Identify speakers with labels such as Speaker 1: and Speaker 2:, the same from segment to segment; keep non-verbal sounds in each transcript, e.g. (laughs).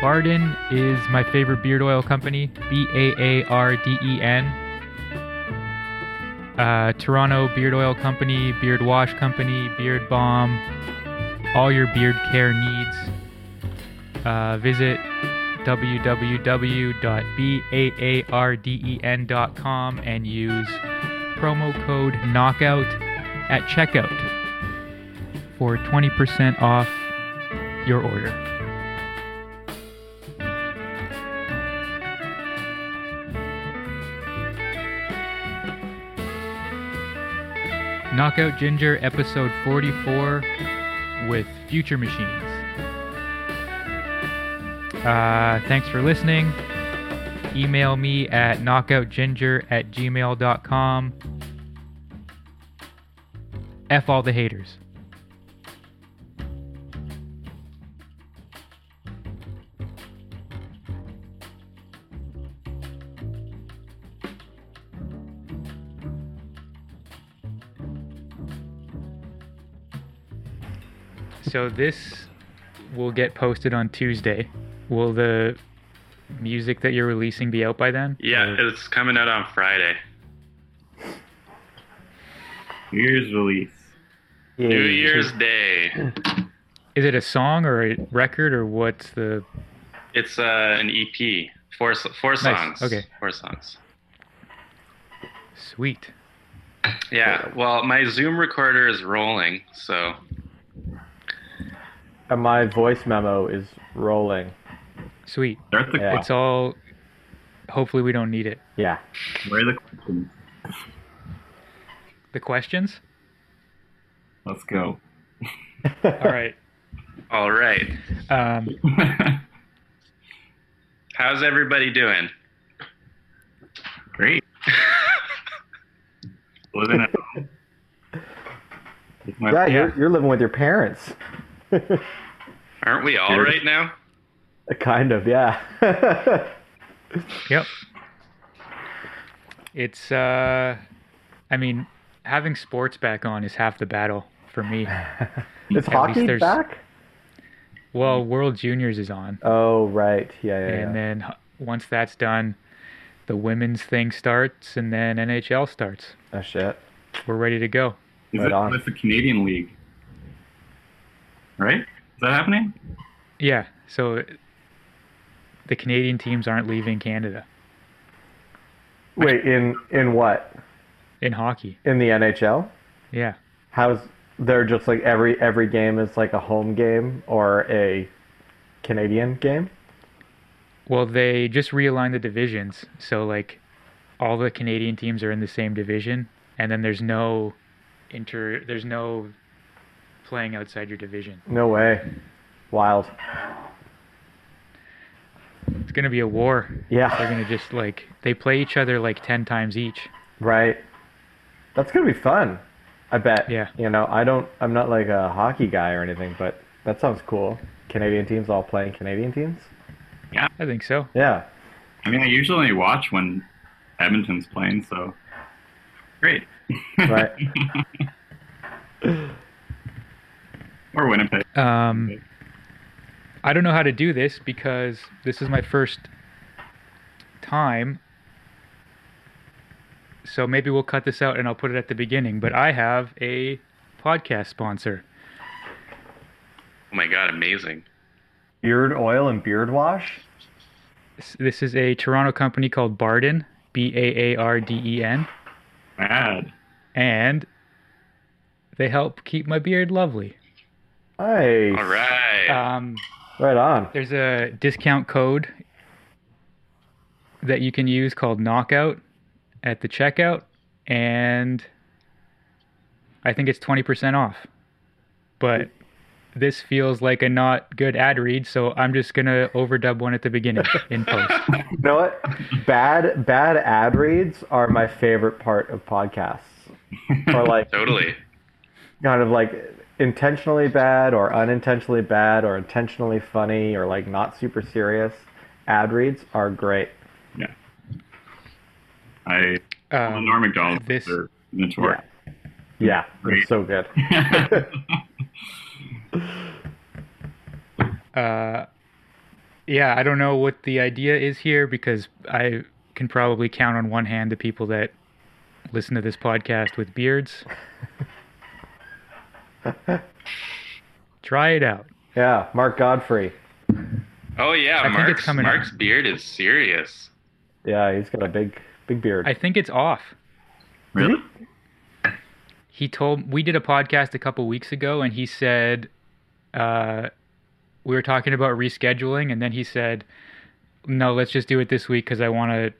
Speaker 1: Baarden is my favorite beard oil company. B A A R D E N. Uh, Toronto Beard Oil Company, Beard Wash Company, Beard Balm, all your beard care needs. Uh, visit www.baarden.com and use promo code KNOCKOUT at checkout for 20% off your order. Knockout Ginger episode 44 with Future Machines. Uh, thanks for listening. Email me at knockoutginger at gmail.com. F all the haters. So this will get posted on Tuesday. Will the music that you're releasing be out by then?
Speaker 2: Yeah, it's coming out on Friday.
Speaker 3: New Year's release.
Speaker 2: New Year's Day. (clears throat)
Speaker 1: Is it a song or a record or what's the?
Speaker 2: It's uh, an EP. Four four songs. Nice.
Speaker 1: Okay.
Speaker 2: Four songs.
Speaker 1: Sweet.
Speaker 2: Yeah. Well, my Zoom recorder is rolling, so
Speaker 4: And my voice memo is rolling.
Speaker 1: Sweet.
Speaker 3: Start the
Speaker 4: Yeah.
Speaker 1: It's all. Hopefully we don't need it.
Speaker 4: Yeah.
Speaker 3: Where are the questions?
Speaker 1: The questions.
Speaker 3: Let's go. (laughs)
Speaker 1: All right.
Speaker 2: all right.
Speaker 1: Um, (laughs)
Speaker 2: How's everybody doing?
Speaker 3: Great. (laughs) Living at home.
Speaker 4: Yeah,
Speaker 1: Yeah.
Speaker 4: You're, you're living with your parents. (laughs)
Speaker 2: Aren't we all right now?
Speaker 4: kind of, yeah. (laughs)
Speaker 1: Yep. It's uh I mean, having sports back on is half the battle for me. (laughs)
Speaker 4: is
Speaker 1: At
Speaker 4: hockey back?
Speaker 1: Well, World Juniors is on.
Speaker 4: Oh, right. Yeah, yeah, yeah.
Speaker 1: And then once that's done, the women's thing starts and then NHL starts.
Speaker 4: oh, shit.
Speaker 1: We're ready to go.
Speaker 3: Is
Speaker 4: Right
Speaker 3: it
Speaker 4: on.
Speaker 3: with the Canadian League? Right? Is that happening?
Speaker 1: Yeah, so the Canadian teams aren't leaving Canada
Speaker 4: Wait, in in what?
Speaker 1: in hockey.
Speaker 4: In the NHL?
Speaker 1: Yeah.
Speaker 4: How's they're just like every every game is like a home game or a Canadian game?
Speaker 1: Well, they just realigned the divisions. So like all the Canadian teams are in the same division and then there's no inter there's no playing outside your division.
Speaker 4: No way. Wild.
Speaker 1: It's going to be a war.
Speaker 4: Yeah.
Speaker 1: They're going to just like they play each other like 10 times each.
Speaker 4: Right. That's gonna be fun. I bet.
Speaker 1: Yeah.
Speaker 4: You know, I don't. I'm not like a hockey guy or anything, but that sounds cool. Canadian teams all playing Canadian teams. Yeah.
Speaker 1: I think so.
Speaker 4: Yeah.
Speaker 3: I mean, I usually watch when Edmonton's playing, so great.
Speaker 4: Right. (laughs) (laughs)
Speaker 3: or Winnipeg.
Speaker 1: Um I don't know how to do this because this is my first time. So maybe we'll cut this out and I'll put it at the beginning. But I have a podcast sponsor.
Speaker 2: Oh my god, amazing.
Speaker 4: Beard oil and beard wash.
Speaker 1: This- This is a Toronto company called Baarden, B A A R D E N,
Speaker 3: Bad.
Speaker 1: and they help keep my beard lovely.
Speaker 4: Nice.
Speaker 2: All right.
Speaker 1: Um,
Speaker 4: Right on.
Speaker 1: there's a discount code that you can use called Knockout at the checkout, and I think it's 20% off. But this feels like a not good ad read, so I'm just gonna overdub one at the beginning (laughs) in post.
Speaker 4: You know what? Bad bad ad reads are my favorite part of podcasts. Or like
Speaker 2: totally.
Speaker 4: kind of like intentionally bad or unintentionally bad or intentionally funny or like not super serious. Ad reads are great.
Speaker 3: Yeah. I well,
Speaker 1: Um,
Speaker 3: Norm Macdonald
Speaker 1: this-
Speaker 3: are notorious.
Speaker 4: Yeah, they're
Speaker 3: Great.
Speaker 4: so good. (laughs)
Speaker 1: uh, yeah, I don't know what the idea is here because I can probably count on one hand the people that listen to this podcast with beards. (laughs) (laughs) Try it out.
Speaker 4: Yeah, Mark Godfrey.
Speaker 2: Oh yeah,
Speaker 1: I think it's
Speaker 2: Mark's,
Speaker 1: coming.
Speaker 2: Mark's beard is serious.
Speaker 4: Yeah, he's got a big, big beard.
Speaker 1: I think it's off.
Speaker 3: Really?
Speaker 1: He told we did a podcast a couple weeks ago, and he said uh, we were talking about rescheduling, and then he said, "No, let's just do it this week because I want to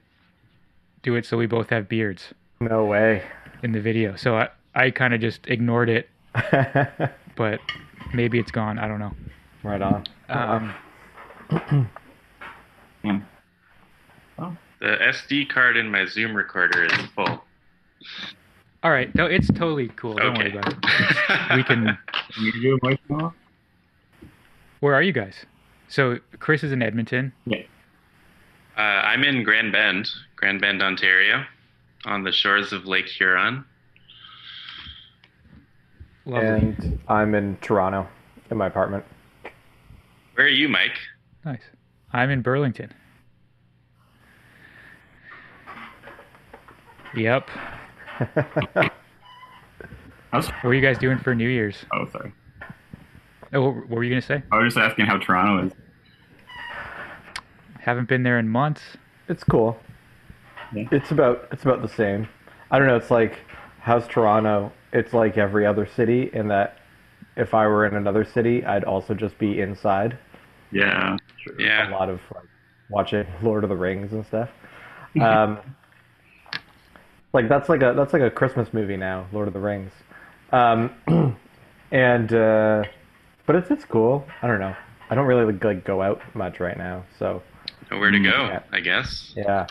Speaker 1: do it so we both have beards
Speaker 4: No way.
Speaker 1: in the video." So I I kind of just ignored it, (laughs) but maybe it's gone. I don't know.
Speaker 4: right on.
Speaker 1: Um, (clears throat)
Speaker 3: Hmm.
Speaker 2: The SD card in my Zoom recorder is full.
Speaker 1: all right, no, it's totally cool. Don't worry about it. We can.
Speaker 3: Can (laughs) you do a?
Speaker 1: Where are you guys? So Chris is in Edmonton.
Speaker 3: Yeah.
Speaker 2: Uh, I'm in Grand Bend, Grand Bend, Ontario, on the shores of Lake Huron.
Speaker 1: Lovely.
Speaker 4: and I'm in Toronto, in my apartment.
Speaker 2: Where are you, Mike?
Speaker 1: Nice. I'm in Burlington. Yep. (laughs) What were you guys doing for New Year's?
Speaker 3: oh, sorry.
Speaker 1: Oh, what what were you gonna say?
Speaker 3: I was just asking how Toronto is.
Speaker 1: Haven't been there in months.
Speaker 4: It's cool.
Speaker 3: Yeah.
Speaker 4: It's about it's about the same. I don't know. It's like how's Toronto? It's like every other city in that if I were in another city, I'd also just be inside.
Speaker 3: Yeah. Sure.
Speaker 4: A lot of like watching (laughs) Lord of the Rings and stuff. (laughs) Um, like that's like a that's like a Christmas movie now, Lord of the Rings. Um, (clears throat) and uh, but it's it's cool. I don't know. I don't really like, like go out much right now, so.
Speaker 2: Nowhere to go,
Speaker 4: Yeah.
Speaker 2: I guess.
Speaker 4: Yeah.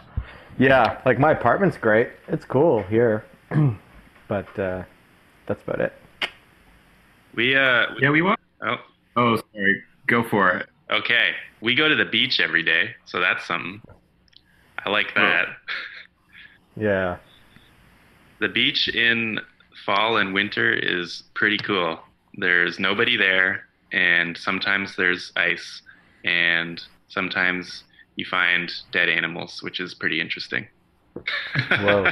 Speaker 4: Yeah, like my apartment's great. It's cool here. (clears throat) but uh that's about it.
Speaker 2: We uh.
Speaker 3: Yeah, we want.
Speaker 2: Oh,
Speaker 3: Oh, sorry. Go for it.
Speaker 2: okay. We go to the beach every day, so that's something. I like that. (laughs)
Speaker 4: Yeah.
Speaker 2: The beach in fall and winter is pretty cool. There's nobody there, and sometimes there's ice, and sometimes you find dead animals, which is pretty interesting. (laughs)
Speaker 4: Whoa.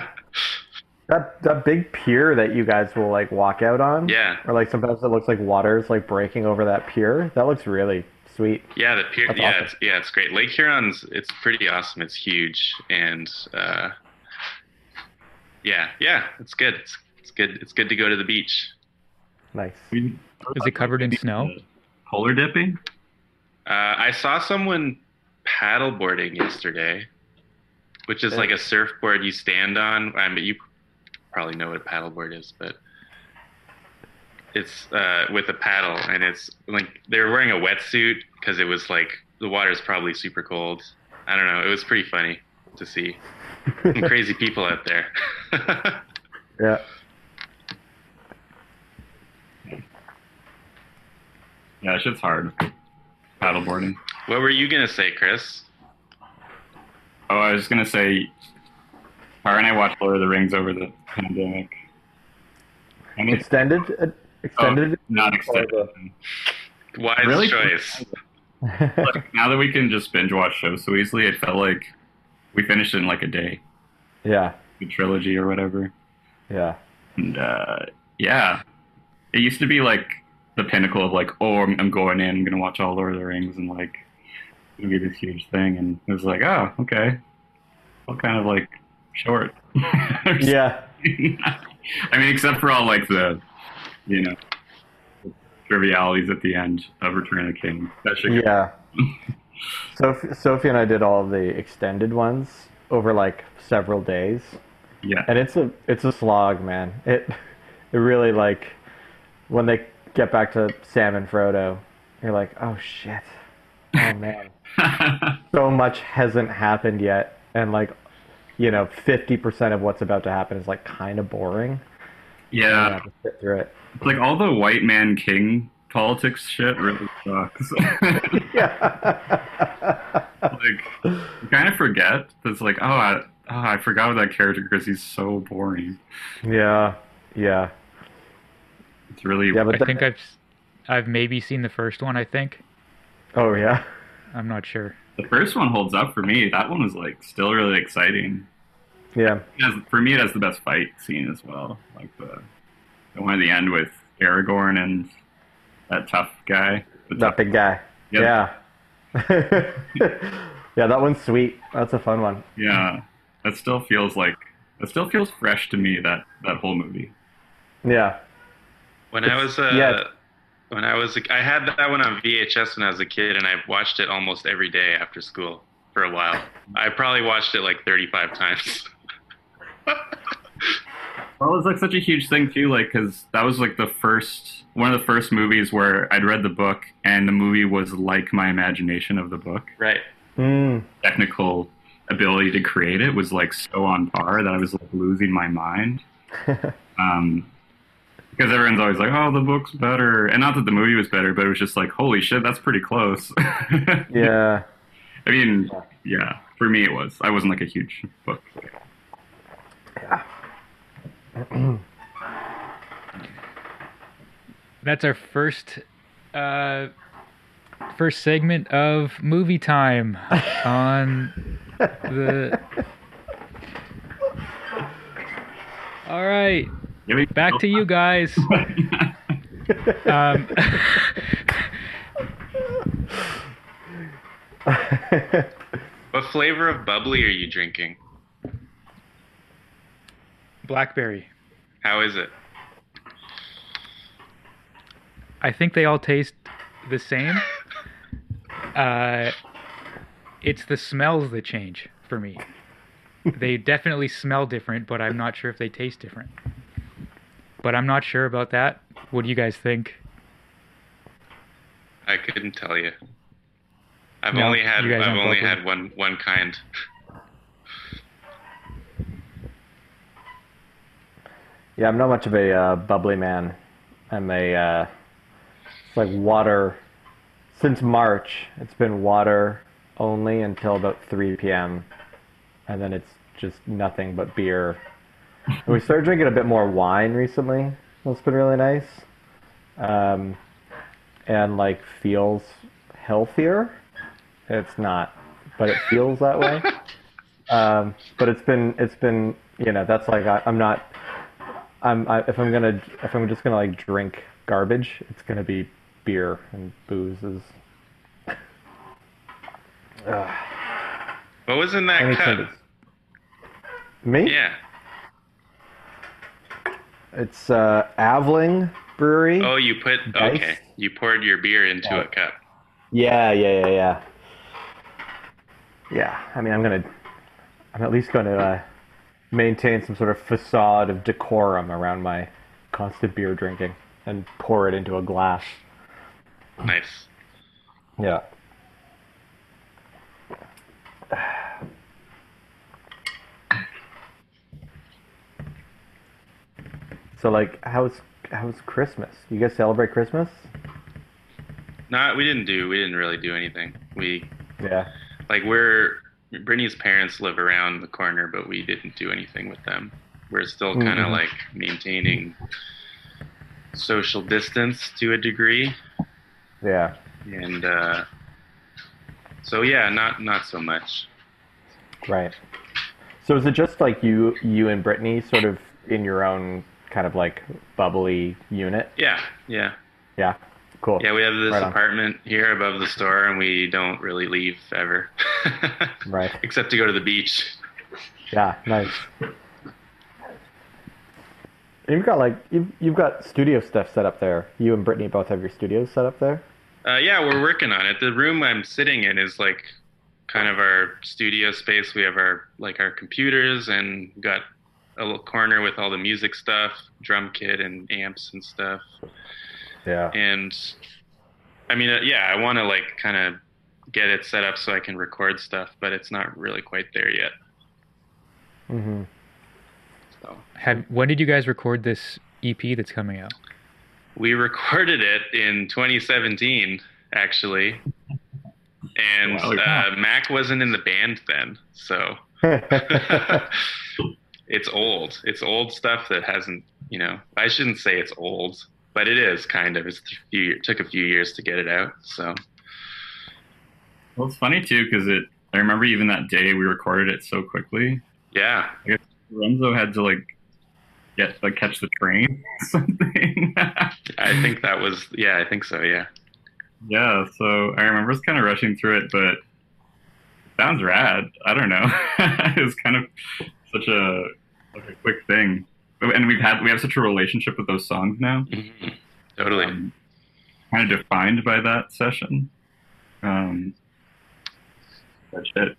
Speaker 4: That that big pier that you guys will like walk out on.
Speaker 2: yeah,
Speaker 4: Or like sometimes it looks like water's like breaking over that pier. That looks really sweet.
Speaker 2: yeah, the pier.
Speaker 4: That's
Speaker 2: yeah,
Speaker 4: awesome.
Speaker 2: it's, yeah, it's great. Lake Huron's it's pretty awesome. It's huge, and uh, yeah, yeah, it's good. It's, it's good. It's good to go to the beach.
Speaker 4: Nice.
Speaker 1: Is it covered in snow?
Speaker 3: Polar dipping?
Speaker 2: Uh, I saw someone paddleboarding yesterday, which is like a surfboard you stand on. I mean, you probably know what a paddleboard is, but it's uh, with a paddle, and it's like they were wearing a wetsuit because it was like the water's probably super cold. I don't know. It was pretty funny to see some (laughs) crazy people out there. (laughs)
Speaker 4: Yeah.
Speaker 3: Yeah, that shit's hard. Paddleboarding.
Speaker 2: what were you gonna say, Chris?
Speaker 3: Oh, I was gonna say, Tara and I watched Lord of the Rings over the pandemic. And it's
Speaker 4: Extended uh,
Speaker 3: oh,
Speaker 4: extended
Speaker 3: not extended.
Speaker 2: Wise
Speaker 3: Really?
Speaker 2: choice. (laughs)
Speaker 3: Like, now that we can just binge watch shows so easily, it felt like we finished it in like a day.
Speaker 4: Yeah.
Speaker 3: The trilogy or whatever.
Speaker 4: Yeah.
Speaker 3: And uh, yeah, it used to be like the pinnacle of like, oh, I'm, I'm going in, I'm gonna watch all Lord of the Rings, and like, it's gonna be this huge thing. And it was like, oh, okay, well, kind of like short. (laughs)
Speaker 4: Yeah.
Speaker 3: I mean, except for all like the, you know, the trivialities at the end of Return of the King. That should
Speaker 4: Yeah. (laughs) Sophie, Sophie and I did all the extended ones over like several days.
Speaker 3: yeah.
Speaker 4: and it's a it's a slog, man. It it really like when they get back to Sam and Frodo, you're like, oh shit, oh man, (laughs) so much hasn't happened yet, and like you know, fifty percent of what's about to happen is like kind of boring.
Speaker 3: Yeah,
Speaker 4: sit through it.
Speaker 3: like all the white man king politics shit really sucks. (laughs) (laughs)
Speaker 4: Yeah.
Speaker 3: like you kind of forget. It's like, oh, I, oh, I forgot about that character because he's so boring.
Speaker 4: yeah. Yeah.
Speaker 3: It's really
Speaker 4: Yeah, but
Speaker 1: I
Speaker 4: then-
Speaker 1: think I've I've maybe seen the first one. I think.
Speaker 4: Oh yeah.
Speaker 1: I'm not sure.
Speaker 3: The first one holds up for me. That one was like still really exciting.
Speaker 4: Yeah.
Speaker 3: Has, for me, it has the best fight scene as well. Like the the one at the end with Aragorn and that tough guy. The
Speaker 4: That
Speaker 3: tough,
Speaker 4: big guy.
Speaker 3: Yeah.
Speaker 4: Yeah. (laughs) yeah, that one's sweet. That's a fun one.
Speaker 3: yeah, that still feels like that still feels fresh to me. That that whole movie.
Speaker 4: Yeah.
Speaker 2: When I was uh,
Speaker 4: yeah.
Speaker 2: When I was I had that one on VHS when I was a kid, and I watched it almost every day after school for a while. I probably watched it like 35 times. (laughs)
Speaker 3: Well, it was like such a huge thing too, like because that was like the first one of the first movies where I'd read the book and the movie was like my imagination of the book.
Speaker 2: right.
Speaker 4: Mm.
Speaker 3: Technical ability to create it was like so on par that I was like losing my mind. (laughs) um, because everyone's always like, "Oh, the book's better," and not that the movie was better, but it was just like, "Holy shit, that's pretty close." (laughs)
Speaker 4: Yeah.
Speaker 3: I mean, yeah, for me it was. I wasn't like a huge book.
Speaker 1: That's our first uh, first segment of movie time on the. (laughs) All right, back to you guys. (laughs) Um, (laughs)
Speaker 2: What flavor of bubbly are you drinking?
Speaker 1: blackberry.
Speaker 2: How is it?
Speaker 1: I think they all taste the same. (laughs) Uh, it's the smells that change for me. they definitely smell different, but I'm not sure if they taste different. But I'm not sure about that. What do you guys think?
Speaker 2: I couldn't tell you. I've
Speaker 1: No,
Speaker 2: only had I've only had one one kind.
Speaker 4: Yeah, I'm not much of a uh, bubbly man. I'm a uh, it's like water. Since March, it's been water only until about 3 p.m. and then it's just nothing but beer. And (laughs) we started drinking a bit more wine recently. That's been really nice, um, and like feels healthier. It's not, but it feels that way. (laughs) Um, but it's been it's been you know that's like I, I'm not I'm I, if I'm gonna if I'm just gonna like drink garbage, it's gonna be beer and boozes. Ugh.
Speaker 2: What was in that
Speaker 4: Anything
Speaker 2: cup?
Speaker 4: is- Me?
Speaker 2: Yeah.
Speaker 4: It's uh, Avling Brewery.
Speaker 2: Oh, you put okay. You poured your beer into
Speaker 4: Yeah.
Speaker 2: a cup.
Speaker 4: Yeah, yeah, yeah, yeah. Yeah, I mean, I'm gonna, I'm at least gonna uh, maintain some sort of facade of decorum around my constant beer drinking and pour it into a glass.
Speaker 2: Nice.
Speaker 4: Yeah. So like, how's how's Christmas? You guys celebrate Christmas?
Speaker 2: Not we didn't do we didn't really do anything. We
Speaker 4: Yeah.
Speaker 2: like we're Brittany's parents live around the corner, but we didn't do anything with them. We're still kind of
Speaker 4: Mhm.
Speaker 2: like maintaining social distance to a degree,
Speaker 4: Yeah.
Speaker 2: and uh, so yeah, not not so much.
Speaker 4: Right. So is it just like you you and Brittany sort of in your own kind of like bubbly unit?
Speaker 2: Yeah, yeah,
Speaker 4: Yeah. Cool.
Speaker 2: yeah. We have this
Speaker 4: Right on.
Speaker 2: apartment here above the store, and we don't really leave ever, (laughs)
Speaker 4: Right.
Speaker 2: except to go to the beach.
Speaker 4: Yeah. Nice. You've got like you've you've got studio stuff set up there. You and Brittany both have your studios set up there.
Speaker 2: Uh, yeah, we're working on it. The room I'm sitting in is like kind of our studio space. We have our like our computers and got a little corner with all the music stuff, drum kit and amps and stuff.
Speaker 4: Yeah.
Speaker 2: And I mean, uh, yeah, I want to like kind of get it set up so I can record stuff, but it's not really quite there yet.
Speaker 4: Mm-hmm.
Speaker 2: So
Speaker 1: Have when did you guys record this EP that's coming out?
Speaker 2: we recorded it in 2017, actually. And
Speaker 3: Wow.
Speaker 2: uh, Mac wasn't in the band then, so (laughs) (laughs) (laughs) it's old. It's old stuff that hasn't, you know, I shouldn't say it's old, but it is kind of. It's a few, it took a few years to get it out. So
Speaker 3: Well, it's funny too because it. I remember even that day we recorded it so quickly.
Speaker 2: Yeah.
Speaker 3: I guess Lorenzo had to like get like catch the train (laughs) or something.
Speaker 2: I think that was yeah, I think so, yeah.
Speaker 3: yeah, so I remember us kind of rushing through it, but it sounds rad. I don't know. (laughs) it was kind of such a like a quick thing, and we've had we have such a relationship with those songs now.
Speaker 2: Mhm. (laughs) Totally.
Speaker 3: um, kind of defined by that session. Um, that shit.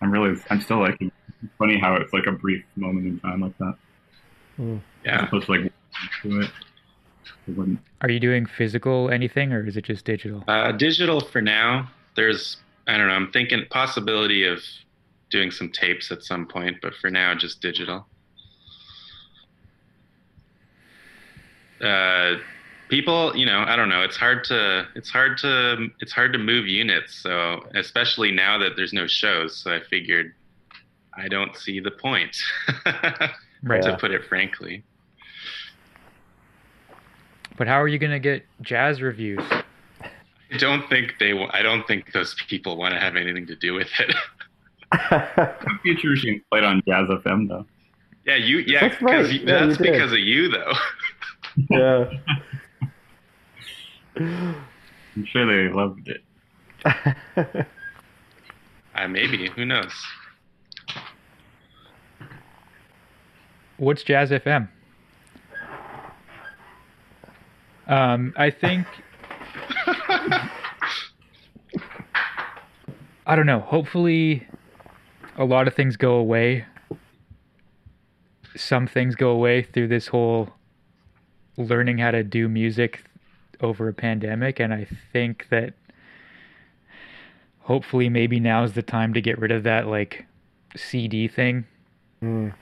Speaker 3: I'm really, I'm still like, it's funny how it's like a brief moment in time like that. As
Speaker 2: yeah.
Speaker 3: opposed to like to it. It
Speaker 1: Are you doing physical anything or is it just digital?
Speaker 2: Uh, digital for now. There's I don't know, I'm thinking possibility of doing some tapes at some point, but for now just digital. Uh, people, you know, I don't know. It's hard to it's hard to it's hard to move units. So especially now that there's no shows, so I figured I don't see the point. (laughs)
Speaker 1: Right.
Speaker 2: to put it frankly.
Speaker 1: But how are you going to get jazz reviews?
Speaker 2: I don't think they. wa- I don't think those people want to have anything to do with it. (laughs)
Speaker 3: Future Machine played on Jazz FM though.
Speaker 2: yeah, you. Yeah,
Speaker 4: That's right.
Speaker 2: because you-
Speaker 4: Yeah,
Speaker 2: that's
Speaker 4: did.
Speaker 2: because of you, though. (laughs)
Speaker 4: yeah.
Speaker 3: I'm sure they loved it. (laughs)
Speaker 2: Uh, maybe. Who knows?
Speaker 1: What's Jazz FM? Um, I think I don't know. Hopefully, a lot of things go away. Some things go away through this whole learning how to do music over a pandemic, and I think that hopefully maybe now's the time to get rid of that like CD thing
Speaker 4: Mm.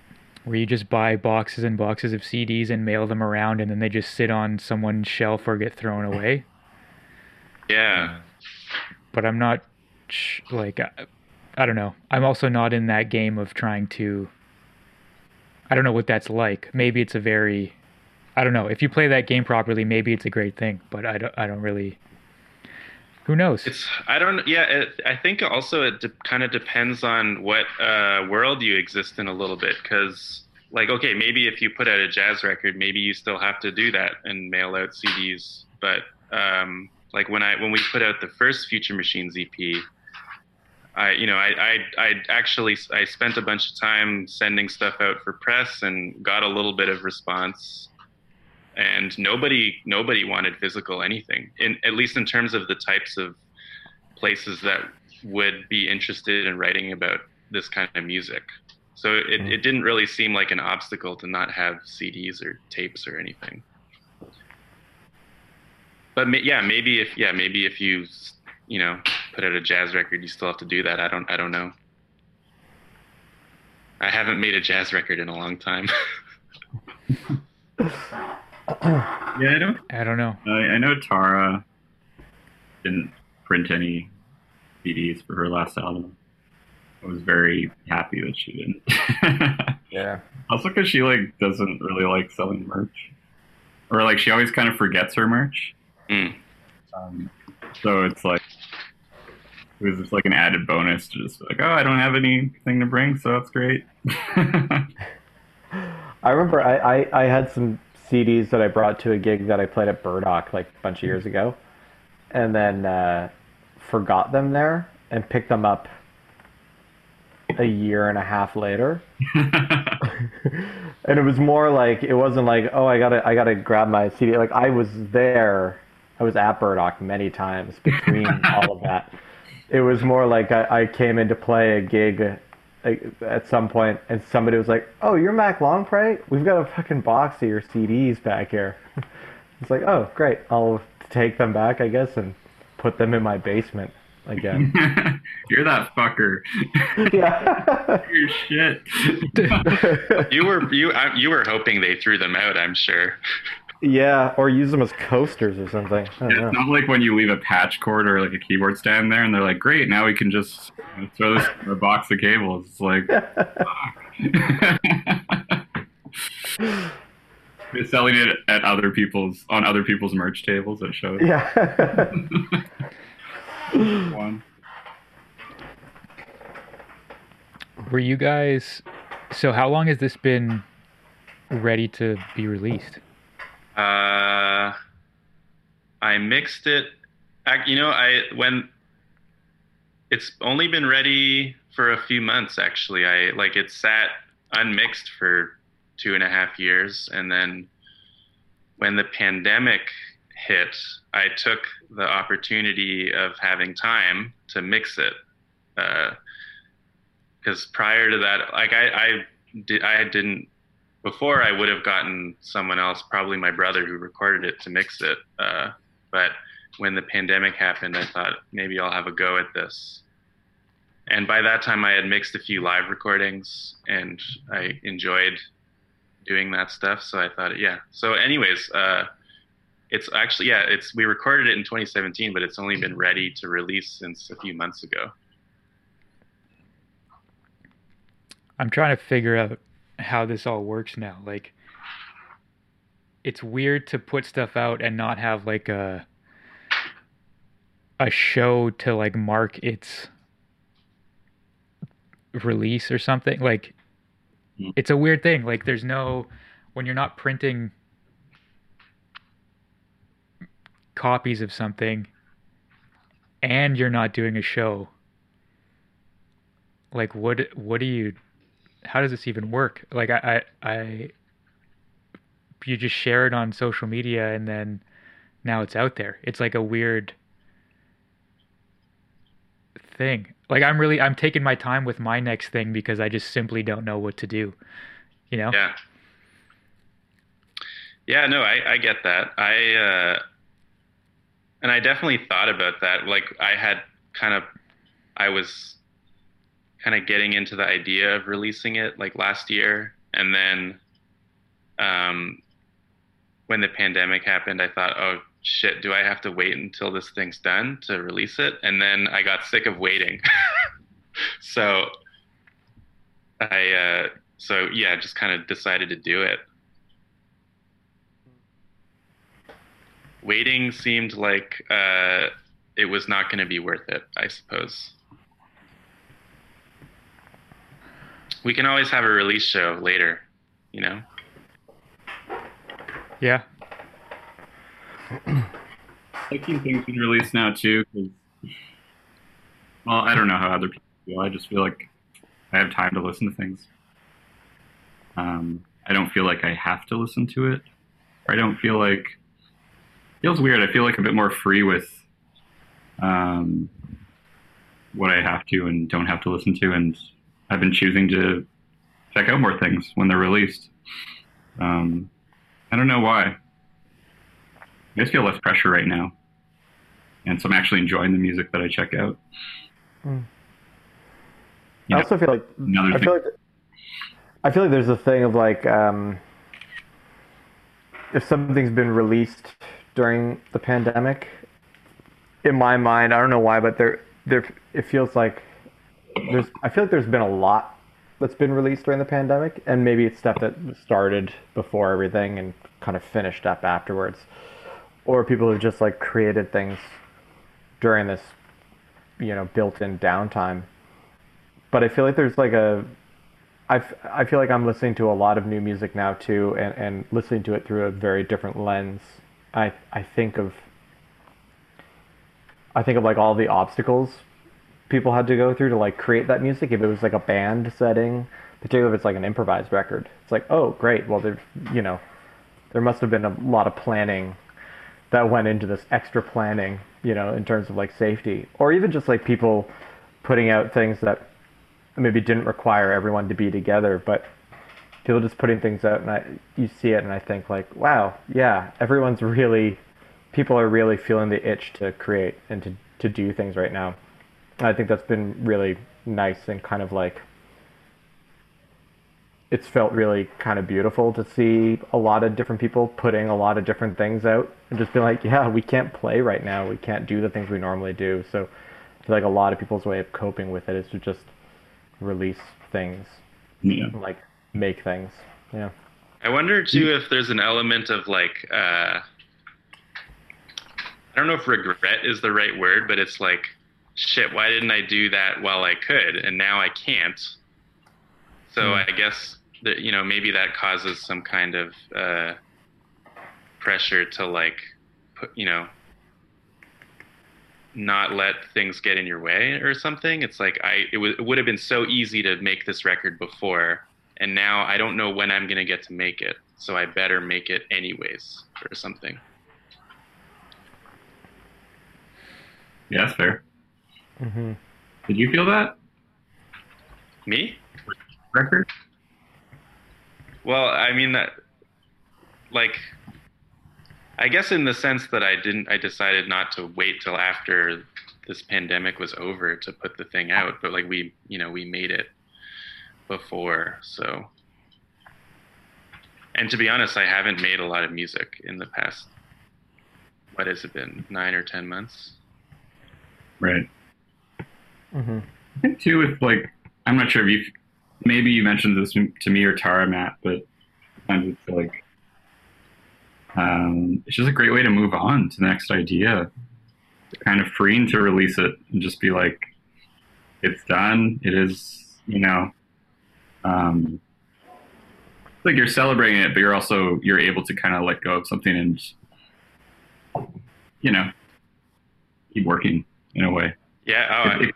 Speaker 1: where you just buy boxes and boxes of CDs and mail them around and then they just sit on someone's shelf or get thrown away. (laughs)
Speaker 2: Yeah.
Speaker 1: But I'm not like I, I don't know. I'm also not in that game of trying to I don't know what that's like. Maybe it's a very I don't know. If you play that game properly, maybe it's a great thing, but I don't I don't really Who knows?
Speaker 2: It's. I don't. Yeah. It, I think also it de- kind of depends on what uh, world you exist in a little bit, because like okay, maybe if you put out a jazz record, maybe you still have to do that and mail out CDs. But um, like when I when we put out the first Future Machines EP, I you know I I I actually I spent a bunch of time sending stuff out for press and got a little bit of response. And nobody nobody wanted physical anything, in at least in terms of the types of places that would be interested in writing about this kind of music. So it, mm. it didn't really seem like an obstacle to not have CDs or tapes or anything. But ma- yeah, maybe if yeah, maybe if you you know put out a jazz record, you still have to do that. I don't I don't know. I haven't made a jazz record in a long time. (laughs) (laughs)
Speaker 3: Yeah, I don't.
Speaker 1: I don't know.
Speaker 3: I, I know Tara didn't print any CDs for her last album. I was very happy that she didn't. (laughs)
Speaker 4: Yeah.
Speaker 3: also, because she like doesn't really like selling merch, or like she always kind of forgets her merch.
Speaker 2: Mm.
Speaker 3: Um, so it's like it was just like an added bonus to just be like, oh, I don't have anything to bring, so that's great. (laughs)
Speaker 4: I remember I, I, I had some CDs that I brought to a gig that I played at Burdock like a bunch of years ago, and then uh, forgot them there and picked them up a year and a half later. (laughs) (laughs) and it was more like it wasn't like oh I gotta I gotta grab my CD like I was there I was at Burdock many times between (laughs) all of that. It was more like I, I came in to play a gig at some point and somebody was like oh you're Mac Longpray we've got a fucking box of your CDs back here. (laughs) It's like oh great I'll take them back I guess and put them in my basement again. (laughs)
Speaker 3: You're that fucker. (laughs)
Speaker 4: yeah.
Speaker 3: You're shit.
Speaker 2: you were you I, you were hoping they threw them out. I'm sure.
Speaker 4: Yeah, or use them as coasters or something. I don't know.
Speaker 3: It's not like when you leave a patch cord or like a keyboard stand there, and they're like, "Great, now we can just throw this in a box of cables." It's like. (laughs) (laughs) They're selling it at other people's on other people's merch tables at shows.
Speaker 4: Yeah. (laughs)
Speaker 3: One.
Speaker 1: Were you guys? So how long has this been ready to be released?
Speaker 2: Uh, I mixed it. You know, I when it's only been ready for a few months actually. I like it sat unmixed for two and a half years, and then when the pandemic hit, I took the opportunity of having time to mix it. Because uh, prior to that, like I, I, did, I didn't before I would have gotten someone else, probably my brother who recorded it to mix it. Uh, but when the pandemic happened, I thought maybe I'll have a go at this. And by that time, I had mixed a few live recordings and I enjoyed doing that stuff. So I thought, yeah. So, anyways, uh, it's actually, yeah, it's we recorded it in 2017, but it's only been ready to release since a few months ago.
Speaker 1: I'm trying to figure out how this all works now. Like, it's weird to put stuff out and not have like a a show to like mark its release or something. Like,
Speaker 3: Mm.
Speaker 1: it's a weird thing. Like, there's no when you're not printing copies of something and you're not doing a show like what what do you how does this even work like i i, I you just share it on social media and then now it's out there it's like a weird thing like i'm really i'm taking my time with my next thing because i just simply don't know what to do you know
Speaker 2: Yeah. Yeah, no, I, I get that. I uh, and I definitely thought about that. Like I had kind of, I was kind of getting into the idea of releasing it like last year, and then, um, when the pandemic happened, I thought, oh shit, do I have to wait until this thing's done to release it? And then I got sick of waiting. (laughs) so I, uh, so yeah, just kind of decided to do it. Waiting seemed like uh, it was not going to be worth it, I suppose. We can always have a release show later, you know?
Speaker 1: yeah.
Speaker 3: Liking things being released now too because well i don't know how other people feel. I just feel like i have time to listen to things. Um, i don't feel like i have to listen to it. Or i don't feel like it feels weird. I feel like a bit more free with um, what i have to and don't have to listen to and i've been choosing to check out more things when they're released um, i don't know why I just feel less pressure right now. And so I'm actually enjoying the music that I check out.
Speaker 4: Mm. I
Speaker 3: know,
Speaker 4: also feel like
Speaker 3: another
Speaker 4: I
Speaker 3: thing-
Speaker 4: feel like I feel like there's a thing of like um, if something's been released during the pandemic, in my mind, I don't know why, but there there it feels like there's I feel like there's been a lot that's been released during the pandemic, and maybe it's stuff that started before everything and kind of finished up afterwards, or people have just like created things during this, you know, built-in downtime. But I feel like there's like a I, I feel like I'm listening to a lot of new music now too, and, and listening to it through a very different lens. I I think of I think of like all the obstacles people had to go through to like create that music. If it was like a band setting, particularly if it's like an improvised record, it's like oh great, well there you know there must have been a lot of planning that went into this extra planning, you know, in terms of like safety, or even just like people putting out things that maybe didn't require everyone to be together, but people just putting things out, and I you see it, and I think like, wow, yeah, everyone's really, people are really feeling the itch to create and to to do things right now. And I think that's been really nice and kind of like. It's felt really kind of beautiful to see a lot of different people putting a lot of different things out and just be like, yeah, we can't play right now. We can't do the things we normally do. So I feel like a lot of people's way of coping with it is to just release things,
Speaker 3: Yeah.
Speaker 4: like make things. Yeah.
Speaker 2: I wonder too if there's an element of like uh, I don't know if regret is the right word, but it's like shit. Why didn't I do that while I could, and now I can't? So I guess that you know maybe that causes some kind of uh, pressure to like put you know not let things get in your way or something. It's like I it, w- it would have been so easy to make this record before, and now I don't know when I'm gonna get to make it, so I better make it anyways or something.
Speaker 3: Yeah, that's fair.
Speaker 4: Hmm
Speaker 3: Did you feel that
Speaker 2: Me?
Speaker 3: record?
Speaker 2: Well, I mean that, like, I guess in the sense that I didn't, I decided not to wait till after this pandemic was over to put the thing out, but like we, you know, we made it before, so. And to be honest, I haven't made a lot of music in the past. What has it been? Nine or ten months?
Speaker 3: Right.
Speaker 4: Hmm
Speaker 3: I think too with like I'm not sure if you maybe you mentioned this to me or Tara Matt, but sometimes it's like um, it's just a great way to move on to the next idea. Kind of freeing to release it and just be like, it's done. It is, you know, um, it's like you're celebrating it, but you're also you're able to kind of let go of something and, you know, keep working in a way
Speaker 2: Yeah. Oh, I-
Speaker 3: it-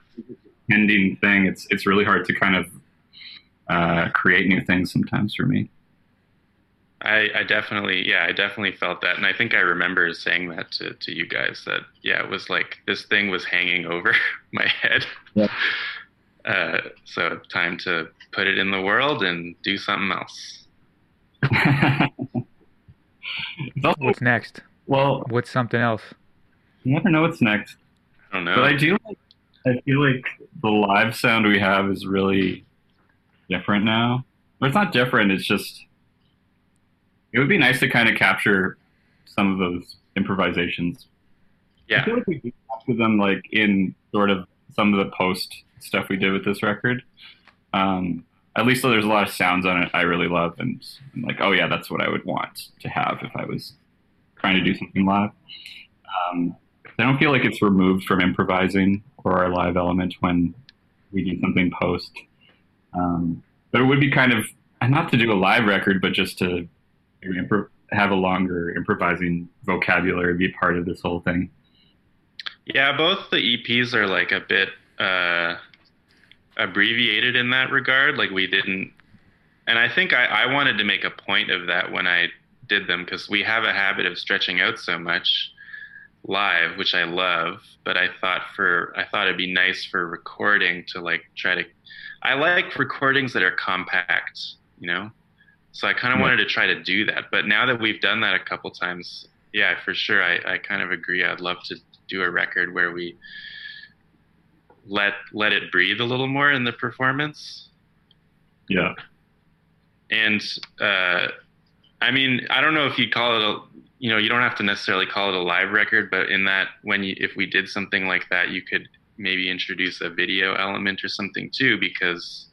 Speaker 3: it's a pending thing. It's it's really hard to kind of uh, create new things sometimes for me.
Speaker 2: I, I definitely, yeah, I definitely felt that, and I think I remember saying that to, to you guys that yeah, it was like this thing was hanging over (laughs) my head.
Speaker 3: Yeah. (laughs)
Speaker 2: Uh, so time to put it in the world and do something else. (laughs)
Speaker 1: What's next?
Speaker 3: well,
Speaker 1: What's something else?
Speaker 3: you never know what's next.
Speaker 2: I don't know.
Speaker 3: But I do. Like, I feel like the live sound we have is really different now. It's not different. It's just it would be nice to kind of capture some of those improvisations I
Speaker 2: yeah,
Speaker 3: feel like we do capture them like in sort of some of the post stuff we did with this record. Um, at least there's a lot of sounds on it I really love, and I'm like, oh yeah, that's what I would want to have if I was trying to do something live. Um, I don't feel like it's removed from improvising or our live element when we do something post. Um, but it would be kind of not to do a live record, but just to have a longer improvising vocabulary be part of this whole thing.
Speaker 2: yeah. Both the EPs are like a bit uh, abbreviated in that regard. Like we didn't, and I think I, I wanted to make a point of that when I did them because we have a habit of stretching out so much live, which I love. But I thought for I thought it'd be nice for recording to like try to. I like recordings that are compact, you know. So I kind of
Speaker 3: Yeah.
Speaker 2: wanted to try to do that. But now that we've done that a couple times, yeah, for sure, I, I kind of agree. I'd love to do a record where we let let it breathe a little more in the performance.
Speaker 3: Yeah.
Speaker 2: And uh, I mean, I don't know if you'd call it a, you know, you don't have to necessarily call it a live record, but in that, when you, if we did something like that, you could maybe introduce a video element or something too, because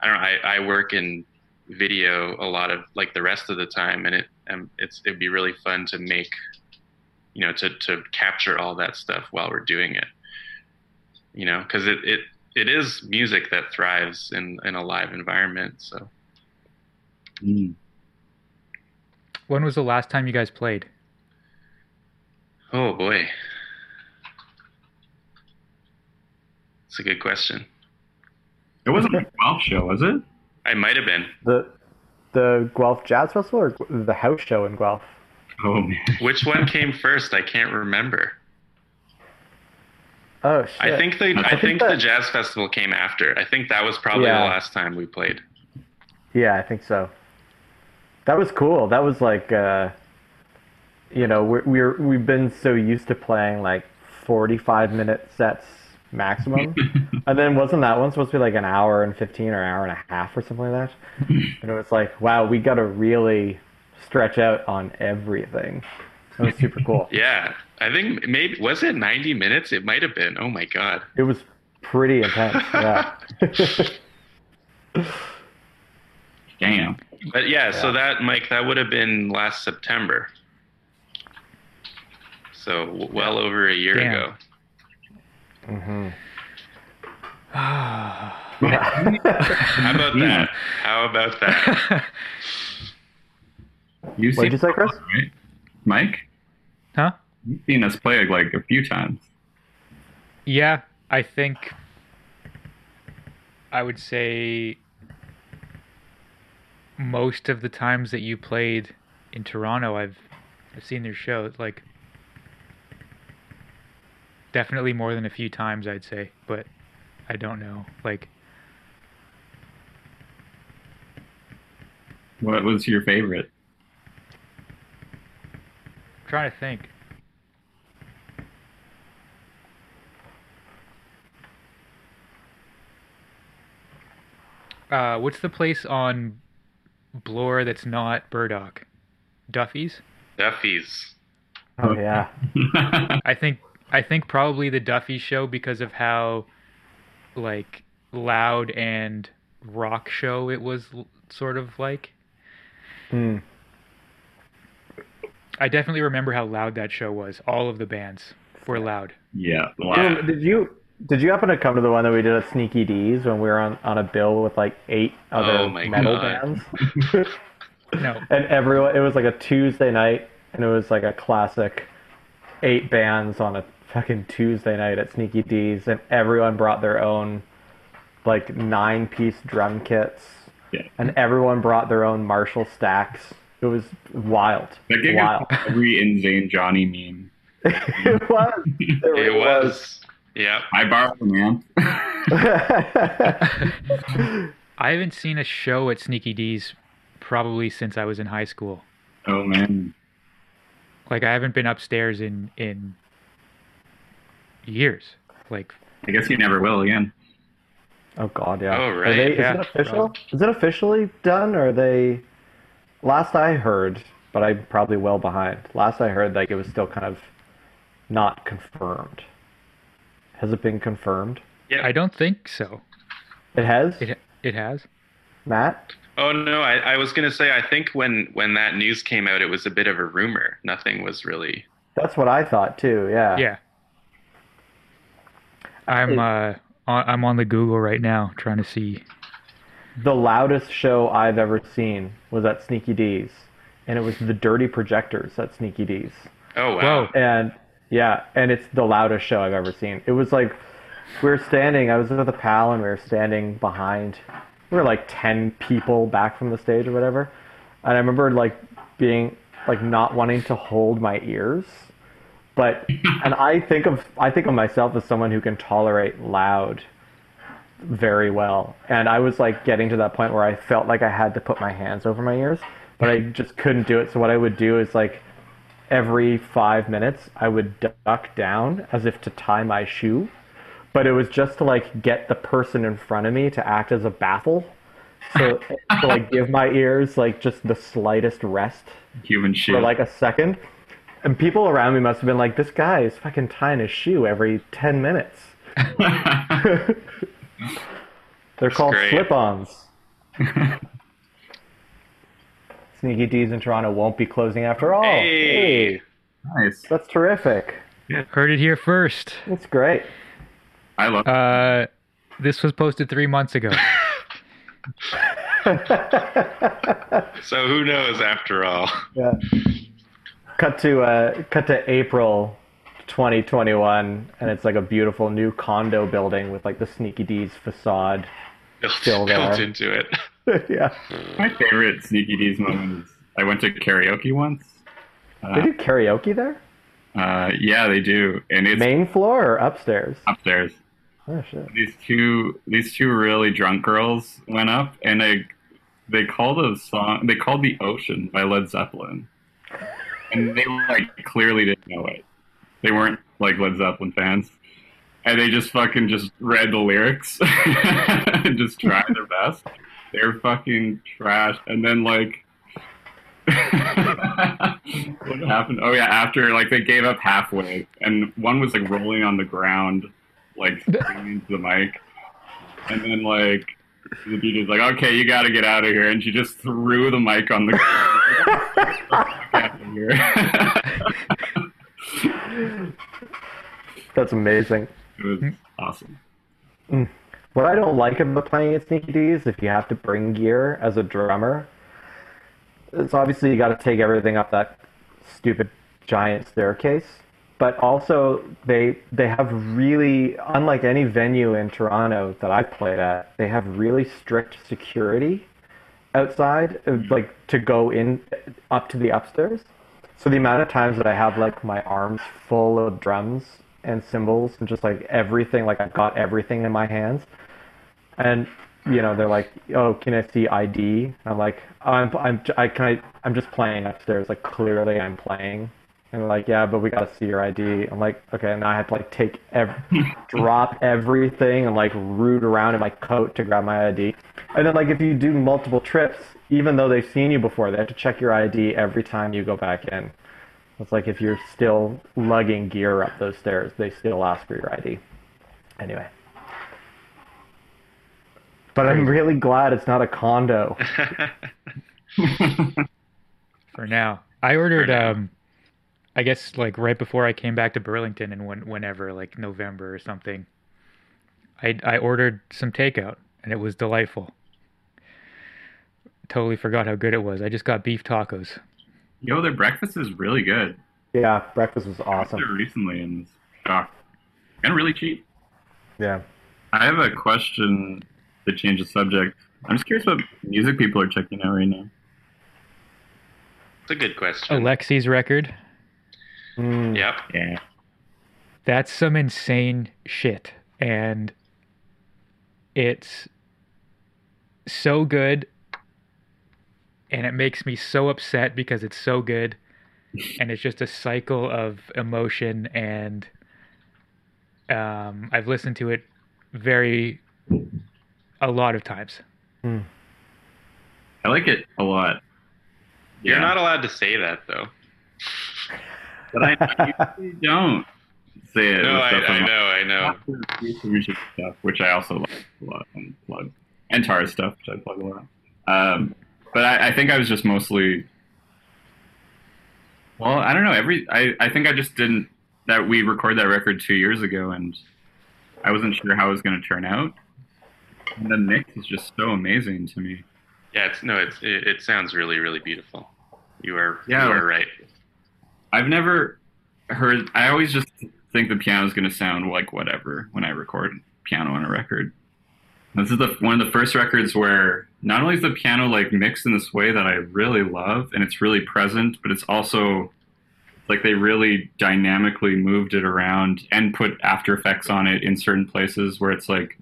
Speaker 2: I don't know, I, I work in video a lot of like the rest of the time, and it, um, it's, it'd be really fun to make, you know, to, to capture all that stuff while we're doing it, you know, because it, it, it is music that thrives in, in a live environment. So.
Speaker 3: Mm.
Speaker 1: When was the last time you guys played?
Speaker 2: Oh boy. It's a good question.
Speaker 3: It wasn't a Guelph show, was it?
Speaker 2: I might have been.
Speaker 4: The the Guelph Jazz Festival or the house show in Guelph?
Speaker 3: Oh man.
Speaker 2: Which one came first? I can't remember.
Speaker 4: Oh shit!
Speaker 2: I think the
Speaker 3: I
Speaker 2: I
Speaker 3: think
Speaker 2: think the jazz festival came after. I think that was probably
Speaker 4: Yeah.
Speaker 2: the last time we played.
Speaker 4: Yeah, I think so. That was cool. That was like, uh, you know, we're, we're we've been so used to playing like forty-five minute sets maximum, (laughs) and then wasn't that one supposed to be like an hour and fifteen or an hour and a half or something like that? (laughs) and it was like, wow, we got to really stretch out on everything. It was super cool. (laughs)
Speaker 2: Yeah. I think maybe was it 90 minutes? It might have been. Oh my god.
Speaker 4: It was pretty intense. Yeah.
Speaker 3: Damn.
Speaker 2: But yeah, so that Mike that would have been last September. So well over a year
Speaker 1: Damn.
Speaker 2: ago.
Speaker 4: hmm
Speaker 2: How about (laughs) that? How about that? (laughs)
Speaker 3: You've
Speaker 4: What'd
Speaker 3: seen
Speaker 4: you say, Chris?
Speaker 3: us, right? Mike?
Speaker 1: huh?
Speaker 3: You've seen us play like a few times.
Speaker 1: Yeah, I think I would say most of the times that you played in Toronto, I've I've seen their show. Like definitely more than a few times, I'd say, but I don't know. Like
Speaker 3: What was your favorite?
Speaker 1: I'm trying to think. Uh, what's the place on Bloor that's not Burdock? Duffy's?
Speaker 2: Duffy's.
Speaker 4: Oh yeah. (laughs)
Speaker 1: I think I think probably the Duffy show because of how like loud and rock show it was sort of like.
Speaker 4: Hmm.
Speaker 1: I definitely remember how loud that show was. All of the bands were loud.
Speaker 3: yeah.
Speaker 2: Yeah.
Speaker 4: Um, Did you did you happen to come to the one that we did at Sneaky Dee's when we were on, on a bill with like eight other
Speaker 2: Oh my
Speaker 4: metal
Speaker 2: God.
Speaker 4: bands? (laughs)
Speaker 1: No.
Speaker 4: and everyone it was like a Tuesday night and it was like a classic eight bands on a fucking Tuesday night at Sneaky Dee's and everyone brought their own like nine piece drum kits
Speaker 3: Yeah.
Speaker 4: and everyone brought their own Marshall stacks. It was wild.
Speaker 3: That gig
Speaker 4: Wild.
Speaker 3: is every insane Johnny meme. (laughs)
Speaker 4: it was. It, (laughs)
Speaker 2: It
Speaker 4: really
Speaker 2: was. Yeah.
Speaker 3: I borrowed the man. (laughs)
Speaker 1: I haven't seen a show at Sneaky Dee's probably since I was in high school.
Speaker 3: oh man.
Speaker 1: Like I haven't been upstairs in in years. Like
Speaker 3: I guess you never will again.
Speaker 4: Oh God, yeah.
Speaker 2: Oh, right.
Speaker 4: they, is it official? Is it officially done, or are they? Last I heard, but I'm probably well behind. Last I heard, like it was still kind of not confirmed. Has it been confirmed?
Speaker 1: Yeah, I don't think so.
Speaker 4: It has.
Speaker 1: It it has.
Speaker 4: Matt.
Speaker 2: Oh no, I, I was gonna say I think when when that news came out, it was a bit of a rumor. Nothing was really.
Speaker 4: That's what I thought too. Yeah.
Speaker 1: Yeah. I'm uh on, I'm on the Google right now trying to see.
Speaker 4: The loudest show I've ever seen was at Sneaky Dee's, and it was the Dirty Projectors at Sneaky Dee's.
Speaker 2: Oh wow.
Speaker 1: Whoa.
Speaker 4: and yeah, and it's the loudest show I've ever seen. It was like we were standing. I was with a pal, and we were standing behind. We were like ten people back from the stage or whatever, and I remember like being like not wanting to hold my ears, but and I think of I think of myself as someone who can tolerate loud very well, and I was like getting to that point where I felt like I had to put my hands over my ears, but I just couldn't do it. So what I would do is like every five minutes I would duck down as if to tie my shoe. But it was just to like get the person in front of me to act as a baffle. So (laughs) to like give my ears like just the slightest rest
Speaker 3: Human shit.
Speaker 4: for like a second. And people around me must have been like, this guy is fucking tying his shoe every 10 minutes. (laughs) (laughs) They're called
Speaker 2: great.
Speaker 4: slip ons. Sneaky Dee's in Toronto won't be closing after all.
Speaker 2: Hey.
Speaker 3: nice.
Speaker 4: That's terrific.
Speaker 1: Heard it here first.
Speaker 4: That's great.
Speaker 3: I love.
Speaker 1: Uh, this was posted three months ago. (laughs) (laughs)
Speaker 2: So who knows after all?
Speaker 4: Yeah. Cut to uh, cut to April 2021, and it's like a beautiful new condo building with like the Sneaky Dee's facade.
Speaker 2: Built,
Speaker 4: Still there.
Speaker 2: built into it. (laughs)
Speaker 4: yeah.
Speaker 3: My favorite Sneaky Dee's moment is I went to karaoke once.
Speaker 4: They
Speaker 3: Uh,
Speaker 4: do karaoke there?
Speaker 3: uh, yeah, they do, and it's
Speaker 4: Main floor or upstairs?
Speaker 3: upstairs.
Speaker 4: Oh shit.
Speaker 3: These two, these two really drunk girls went up, and they they called a song. They called "The Ocean" by Led Zeppelin, and they like clearly didn't know it. They weren't like Led Zeppelin fans, and they just fucking just read the lyrics (laughs) and just tried their best. They're fucking trash, and then like. (laughs) what happened? Oh yeah, after like they gave up halfway, and one was like rolling on the ground, like (laughs) screaming into the mic, and then like the DJ's like, "Okay, you got to get out of here," and she just threw the mic on the (laughs) ground. Get out of here.
Speaker 4: That's amazing.
Speaker 3: it was awesome. Mm.
Speaker 4: What I don't like about playing at Sneaky Dee's, if you have to bring gear as a drummer, it's obviously you got to take everything up that stupid giant staircase. But also, they they have really, unlike any venue in Toronto that I've played at, they have really strict security outside, uh, like to go in up to the upstairs. So the amount of times that I have like my arms full of drums and cymbals and just like everything, like I've got everything in my hands, and you know they're like, "Oh, can I see ID?" I'm like, oh, "I'm I'm I can I I'm just playing upstairs. Like clearly I'm playing." And they're like, "Yeah, but we gotta see your ID." I'm like, "Okay." And I had to like take ev- (laughs) drop everything and like root around in my coat to grab my ID. And then like if you do multiple trips, even though they've seen you before, they have to check your ID every time you go back in. It's like if you're still lugging gear up those stairs, they still ask for your ID. Anyway. But I'm really glad it's not a condo. (laughs) (laughs)
Speaker 1: for now. I ordered
Speaker 2: now.
Speaker 1: um I guess like right before I came back to Burlington and when whenever like November or something. I I ordered some takeout and it was delightful. Totally forgot how good it was. I just got beef tacos.
Speaker 3: Yo, their breakfast is really good.
Speaker 4: Yeah, breakfast was awesome.
Speaker 3: it recently and shocked. And really cheap.
Speaker 4: Yeah.
Speaker 3: I have a question to change the subject. I'm just curious what music people are checking out right now.
Speaker 2: It's a good question.
Speaker 1: Alexi's record.
Speaker 4: Mm.
Speaker 2: Yep.
Speaker 3: Yeah.
Speaker 1: That's some insane shit. And it's so good. And it makes me so upset because it's so good. (laughs) And it's just a cycle of emotion. And um, I've listened to it very, a lot of times.
Speaker 4: Mm.
Speaker 3: I like it a lot.
Speaker 2: You're
Speaker 3: Yeah.
Speaker 2: not allowed to say that though.
Speaker 3: But I (laughs) don't say it.
Speaker 2: No, I, I know, I know.
Speaker 3: Stuff, which I also like a lot and plug, and Tara stuff, which I plug a lot. Um, but I, I think I was just mostly. Well, I don't know. Every I, I think I just didn't that we recorded that record two years ago, and I wasn't sure how it was going to turn out. And the mix is just so amazing to me.
Speaker 2: Yeah, it's no, it's it, it sounds really, really beautiful. You are
Speaker 3: Yeah,
Speaker 2: you are right.
Speaker 3: I've never heard. I always just think the piano is going to sound like whatever when I record piano on a record. This is the one of the first records where not only is the piano like mixed in this way that I really love and it's really present, but it's also like they really dynamically moved it around and put After Effects on it in certain places where it's like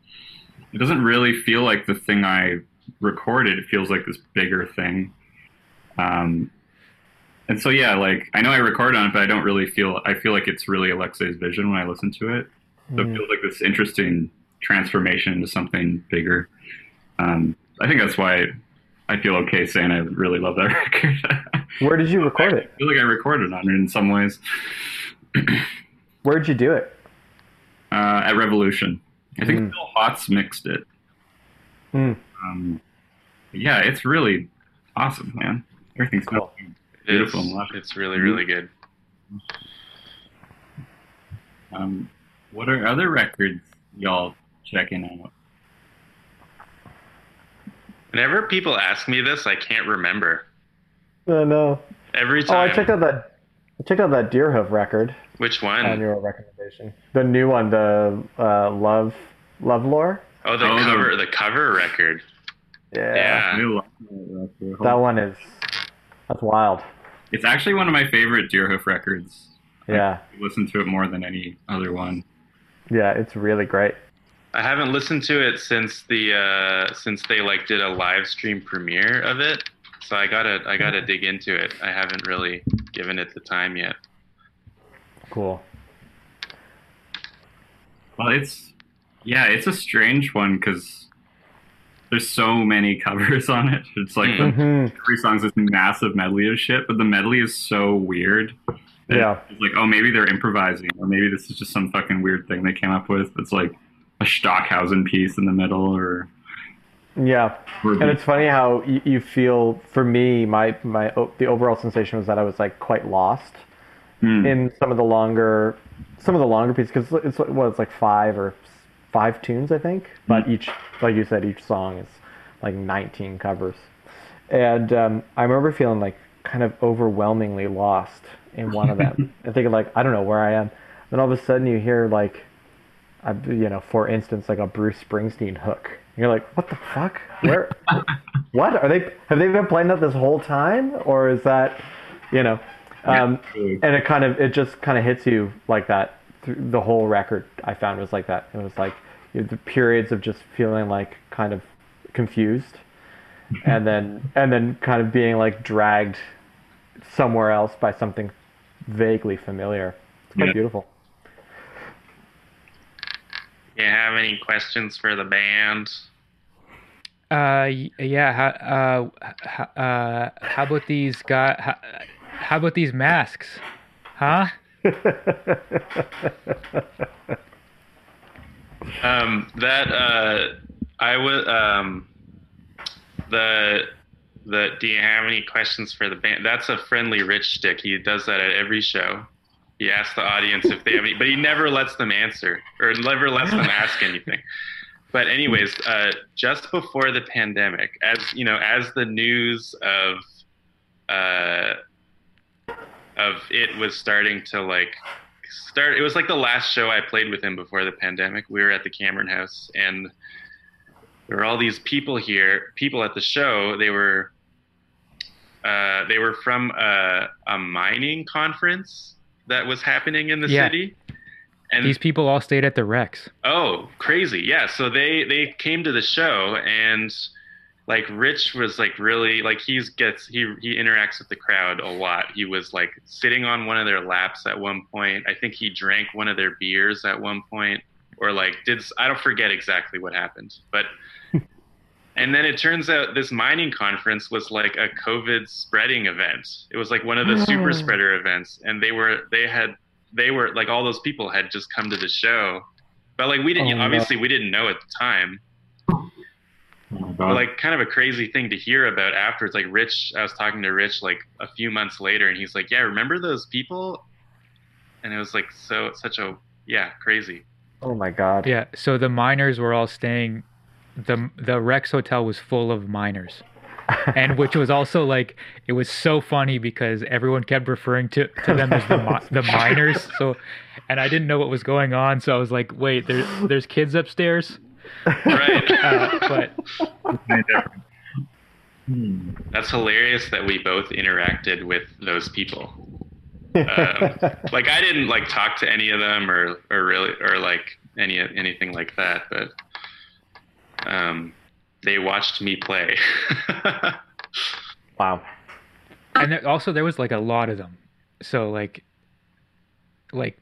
Speaker 3: it doesn't really feel like the thing I recorded. It feels like this bigger thing. Um, and so yeah, like I know I record on it, but I don't really feel. I feel like it's really Alexei's vision when I listen to it. So it
Speaker 4: Mm.
Speaker 3: feels like this interesting transformation into something bigger. Um, I think that's why I feel okay saying I really love that (laughs) record.
Speaker 4: Where did you record
Speaker 3: I
Speaker 4: it?
Speaker 3: feel like I recorded on it in some ways (clears throat)
Speaker 4: Where'd you do it?
Speaker 3: uh, at Revolution. I think
Speaker 4: Mm.
Speaker 3: Phil Hotz mixed it.
Speaker 4: Mm.
Speaker 3: Um, yeah, it's really awesome, man. Everything's
Speaker 4: Cool.
Speaker 2: It is,
Speaker 3: beautiful and
Speaker 2: it's really, really good.
Speaker 3: Um, what are other records y'all checking out?
Speaker 2: Whenever people ask me this, I can't remember.
Speaker 4: Oh no.
Speaker 2: Every time.
Speaker 4: Oh,
Speaker 2: time.
Speaker 4: I checked out that. I checked out that Deerhoof record
Speaker 2: Which
Speaker 4: on
Speaker 2: one?
Speaker 4: your recommendation. The new one, the uh, Love Love Lore.
Speaker 2: Oh, the
Speaker 3: Oh, the-
Speaker 2: cover, the cover record.
Speaker 4: Yeah.
Speaker 2: Yeah.
Speaker 3: I that record.
Speaker 4: That one is. That's wild.
Speaker 3: It's actually one of my favorite Deerhoof records.
Speaker 4: Yeah.
Speaker 3: I listen to it more than any other one.
Speaker 4: Yeah, it's really great.
Speaker 2: I haven't listened to it since the uh, since they like did a live stream premiere of it. So I gotta I gotta dig into it. I haven't really given it the time yet.
Speaker 4: Cool.
Speaker 3: Well, it's yeah, it's a strange one because there's so many (laughs) covers on it. It's like
Speaker 2: Mm.
Speaker 4: hmm
Speaker 3: every song's this massive medley of shit, but the medley is so weird.
Speaker 4: Yeah.
Speaker 3: It's like, oh, maybe they're improvising, or maybe this is just some fucking weird thing they came up with. It's like a Stockhausen piece in the middle, or,
Speaker 4: Yeah. And it's funny how you, you feel. For me, my my the overall sensation was that I was like quite lost
Speaker 3: Hmm.
Speaker 4: in some of the longer some of the longer pieces because it's what it's like five or five tunes, I think. But each, like you said, each song is like 19 covers. And um, I remember feeling like kind of overwhelmingly lost in one of them. (laughs) and thinking like, I don't know where I am. Then all of a sudden you hear like, a, you know, for instance, like a Bruce Springsteen hook. You're like, what the fuck? Where? (laughs) what are they? Have they been playing that this whole time, or is that, you know? Um, and it kind of it just kind of hits you like that. Through the whole record I found was like that. It was like you know, the periods of just feeling like kind of confused, (laughs) and then and then kind of being like dragged somewhere else by something vaguely familiar. It's quite
Speaker 3: Yeah.
Speaker 4: beautiful.
Speaker 2: You have any questions for the band?
Speaker 1: Uh, yeah. How, uh, h- uh, how about these guy? How, how about these masks? Huh? (laughs)
Speaker 2: Um, that uh, I was um, the the. Do you have any questions for the band? That's a friendly rich stick. He does that at every show. He asks the audience if they have any, but he never lets them answer or never lets them ask anything. But anyways, uh, just before the pandemic, as you know, as the news of uh, of it was starting to like start it was like the last show I played with him before the pandemic. We were at the Cameron House and there were all these people here, people at the show. They were uh, they were from a, a mining conference that was happening in the
Speaker 1: Yeah.
Speaker 2: city. And
Speaker 1: These people all stayed at the Rex.
Speaker 2: Oh, crazy. Yeah. So they they came to the show and like Rich was like really like he's gets he he interacts with the crowd a lot. He was like sitting on one of their laps at one point. I think he drank one of their beers at one point or like did I don't forget exactly what happened. But (laughs) and then it turns out this mining conference was like a COVID spreading event. It was like one of the oh. super
Speaker 4: Oh.
Speaker 2: spreader events and they were they had they were like all those people had just come to the show but like we didn't
Speaker 4: Oh, no.
Speaker 2: obviously we didn't know at the time
Speaker 3: Oh
Speaker 2: but like kind of a crazy thing to hear about afterwards like rich i was talking to rich like a few months later and he's like yeah remember those people and it was like so such a yeah crazy
Speaker 4: Oh my god.
Speaker 1: Yeah. So the miners were all staying. the The Rex Hotel was full of miners. and (laughs) which was also like it was so funny because everyone kept referring to, to them as the the miners. So, and I didn't know what was going on, so I was like, "Wait, there's there's kids upstairs."
Speaker 2: Right (laughs)
Speaker 1: Uh, but
Speaker 3: Hmm.
Speaker 2: that's hilarious that we both interacted with those people um, (laughs) like i didn't like talk to any of them or or really or like any anything like that but um they watched me play (laughs)
Speaker 4: wow.
Speaker 1: and there, also there was like a lot of them, so like like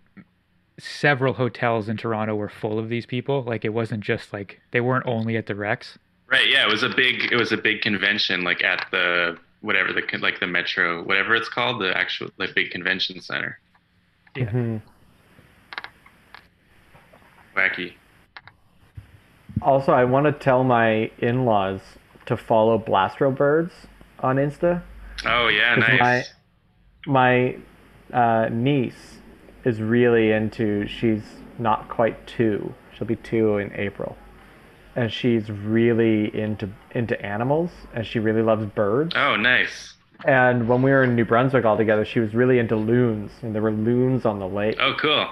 Speaker 1: several hotels in Toronto were full of these people. Like it wasn't just like they weren't only at the Rex.
Speaker 2: Right. Yeah. It was a big. It was a big convention, like at the whatever the like the Metro, whatever it's called, the actual like big convention center.
Speaker 4: Mhm.
Speaker 2: Wacky.
Speaker 4: Also, I want to tell my in-laws to follow Blastro Birds on Insta.
Speaker 2: Oh yeah, nice.
Speaker 4: My uh, niece is really into. She's not quite two. She'll be two in April, and she's really into into animals, and she really loves birds.
Speaker 2: Oh, nice.
Speaker 4: And when we were in New Brunswick all together, she was really into loons, and there were loons on the lake.
Speaker 2: Oh, cool.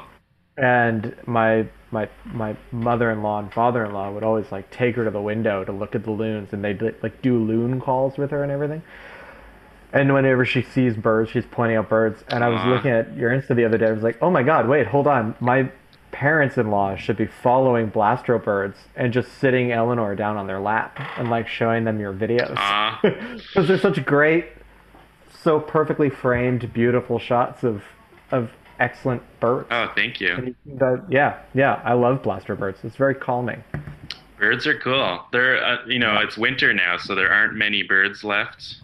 Speaker 4: and my my my mother-in-law and father-in-law would always like take her to the window to look at the loons and they'd like do loon calls with her and everything and whenever she sees birds she's pointing out birds and i was
Speaker 2: Aw.
Speaker 4: looking at your insta the other day i was like oh my god wait hold on my parents-in-law should be following blastro birds and just sitting eleanor down on their lap and like showing them your videos (laughs) because they're such great so perfectly framed beautiful shots of of excellent birds
Speaker 2: Oh, thank you.
Speaker 4: you- that- yeah, yeah, I love blaster birds. It's very calming.
Speaker 2: Birds are cool. They're uh, you know it's winter now, so there aren't many birds left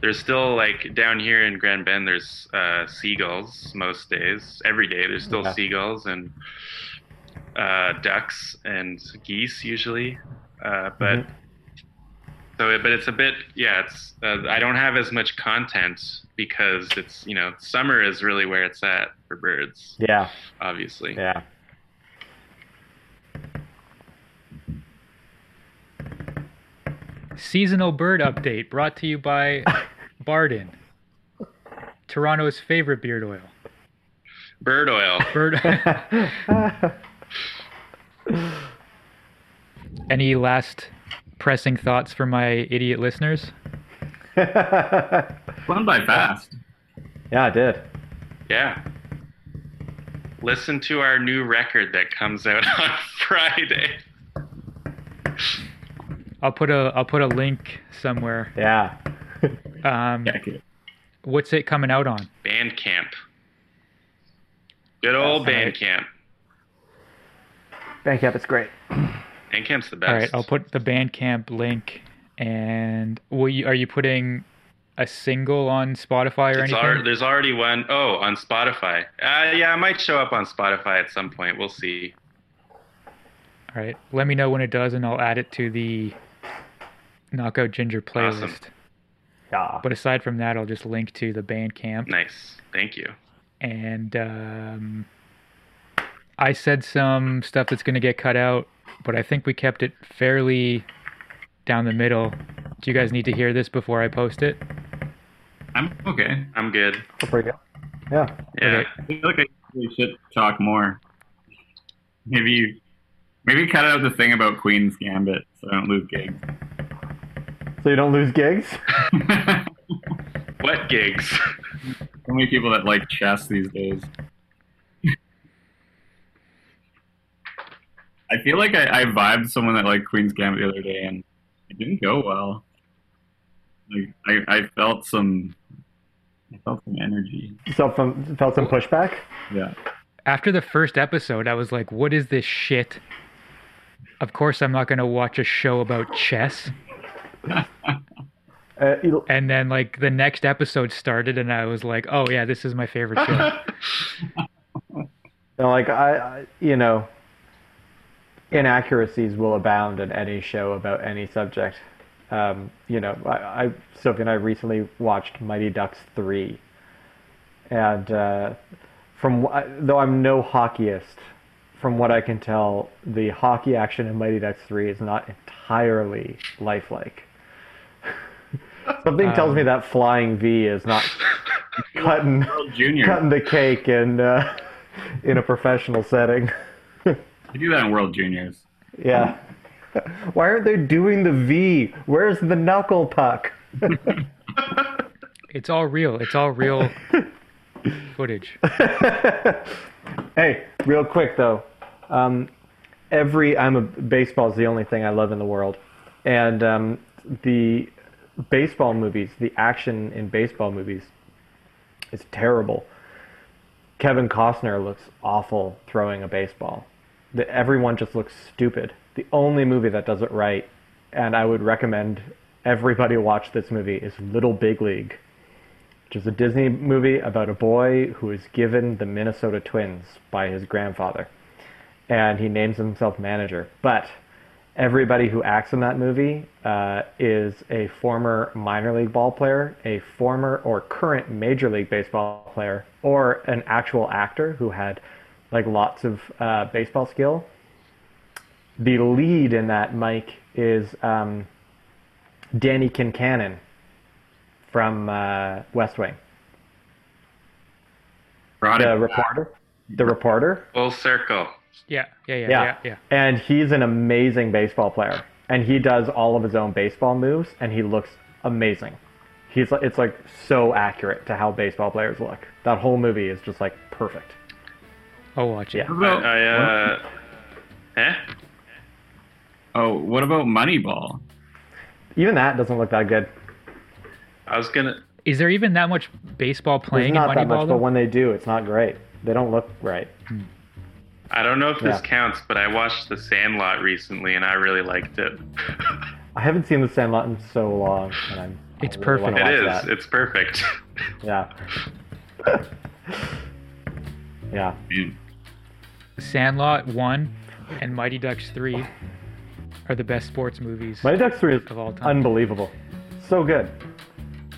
Speaker 2: there's still like down here in Grand Bend, there's uh, seagulls most days. Every day, there's still
Speaker 4: yeah.
Speaker 2: seagulls and uh, ducks and geese usually. Uh, but
Speaker 4: mm-hmm.
Speaker 2: so, but it's a bit, yeah. It's uh, I don't have as much content because it's you know summer is really where it's at for birds.
Speaker 4: Yeah,
Speaker 2: obviously.
Speaker 4: Yeah.
Speaker 1: Seasonal bird update brought to you by (laughs) Baarden, Toronto's favorite beard oil.
Speaker 2: Bird oil.
Speaker 1: Bird. (laughs) Any last pressing thoughts for my idiot listeners? (laughs)
Speaker 3: Went by fast.
Speaker 4: yeah, I did.
Speaker 2: Yeah. Listen to our new record that comes out (laughs) on Friday.
Speaker 1: I'll put a I'll put a link somewhere.
Speaker 4: Yeah.
Speaker 1: Um,
Speaker 3: Yeah,
Speaker 1: what's it coming out on?
Speaker 2: Bandcamp. Good old
Speaker 4: That's right.
Speaker 2: Bandcamp.
Speaker 4: Bandcamp is great.
Speaker 2: Bandcamp's the best.
Speaker 1: All right, I'll put the Bandcamp link. And will you, are you putting a single on Spotify or
Speaker 2: It's
Speaker 1: anything?
Speaker 2: al- there's already one oh on Spotify. Uh, yeah, it might show up on Spotify at some point. We'll see.
Speaker 1: All right, let me know when it does, and I'll add it to the Knockout Ginger playlist.
Speaker 2: Awesome.
Speaker 4: Yeah.
Speaker 1: But aside from that, I'll just link to the Bandcamp.
Speaker 2: Nice. Thank you.
Speaker 1: And um, I said some stuff that's going to get cut out, but I think we kept it fairly down the middle. Do you guys need to hear this before I post it?
Speaker 3: I'm okay.
Speaker 2: I'm good.
Speaker 4: That's pretty good. Yeah.
Speaker 2: Yeah.
Speaker 1: Okay.
Speaker 3: I feel like I really should talk more. Maybe, maybe cut out the thing about Queen's Gambit so I don't lose gigs.
Speaker 4: So you don't lose gigs? (laughs)
Speaker 2: What gigs?
Speaker 3: so many people that like chess these days. I feel like I, I vibed someone that liked Queen's Gambit the other day, and it didn't go well. Like I, I felt some, I felt some energy.
Speaker 4: So from felt some pushback?
Speaker 3: Yeah.
Speaker 1: After the first episode, I was like, what is this shit? Of course, I'm not going to watch a show about chess. (laughs)
Speaker 4: Uh, you-
Speaker 1: And then, like, the next episode started, and I was like, oh, yeah, this is my favorite show. (laughs)
Speaker 4: you know, like I, I, you know, inaccuracies will abound in any show about any subject. Um, you know, I, I Sophie and I recently watched Mighty Ducks three, and uh, from though I'm no hockeyist, from what I can tell, the hockey action in Mighty Ducks three is not entirely lifelike. Something tells me
Speaker 1: Um,
Speaker 4: that flying V is not (laughs) cutting
Speaker 3: Junior.
Speaker 4: cutting the cake in uh, in a professional setting.
Speaker 3: You do that in World Juniors.
Speaker 4: yeah. (laughs) Why aren't they doing the V? Where's the knuckle puck? (laughs)
Speaker 1: it's all real. It's all real footage.
Speaker 4: hey, real quick though, um, every I'm a baseball is the only thing I love in the world, and um, the baseball movies, the action in baseball movies, is terrible. Kevin Costner looks awful throwing a baseball. The, everyone just looks stupid. The only movie that does it right, and I would recommend everybody watch this movie, is Little Big League, which is a Disney movie about a boy who is given the Minnesota Twins by his grandfather. And he names himself manager. But everybody who acts in that movie uh, is a former minor league ball player, a former or current major league baseball player, or an actual actor who had like lots of uh, baseball skill. The lead in that, Mike, is um, Danny Concannon from uh, West Wing. The reporter. The reporter.
Speaker 2: Full circle.
Speaker 1: Yeah, yeah, yeah,
Speaker 4: Yeah.
Speaker 1: yeah, yeah.
Speaker 4: And he's an amazing baseball player. And he does all of his own baseball moves and he looks amazing. He's like it's like so accurate to how baseball players look. That whole movie is just like perfect.
Speaker 1: I'll watch it.
Speaker 4: Yeah.
Speaker 3: About,
Speaker 2: I, I, uh, eh?
Speaker 3: oh, what about Moneyball?
Speaker 4: Even that doesn't look that good.
Speaker 2: I was gonna.
Speaker 1: Is there even that much baseball
Speaker 4: There's
Speaker 1: playing in
Speaker 4: not that
Speaker 1: Moneyball?
Speaker 4: much,
Speaker 1: though?
Speaker 4: but when they do, it's not great. They don't look right.
Speaker 2: I don't know if this
Speaker 4: Yeah.
Speaker 2: counts, but I watched The Sandlot recently and I really liked it. (laughs)
Speaker 4: I haven't seen The Sandlot in so long, and I'm.
Speaker 1: It's
Speaker 4: really
Speaker 1: perfect.
Speaker 2: It is.
Speaker 4: that.
Speaker 2: It's perfect. (laughs)
Speaker 4: Yeah. (laughs) yeah.
Speaker 3: Man,
Speaker 1: Sandlot 1 and Mighty Ducks 3 are the best sports movies
Speaker 4: Mighty Ducks 3 is
Speaker 1: of all time.
Speaker 4: unbelievable. So good.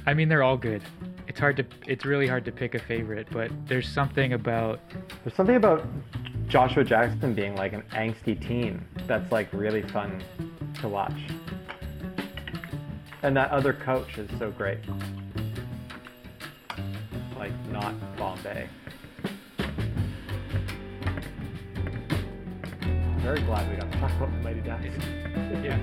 Speaker 1: I mean, they're all good. It's hard to it's really hard to pick a favorite, but there's something about
Speaker 4: There's something about Joshua Jackson being like an angsty teen that's like really fun to watch. And that other coach is so great. Like not Bombay. Very glad we got to talk about Mighty Ducks. (laughs)
Speaker 1: Yeah.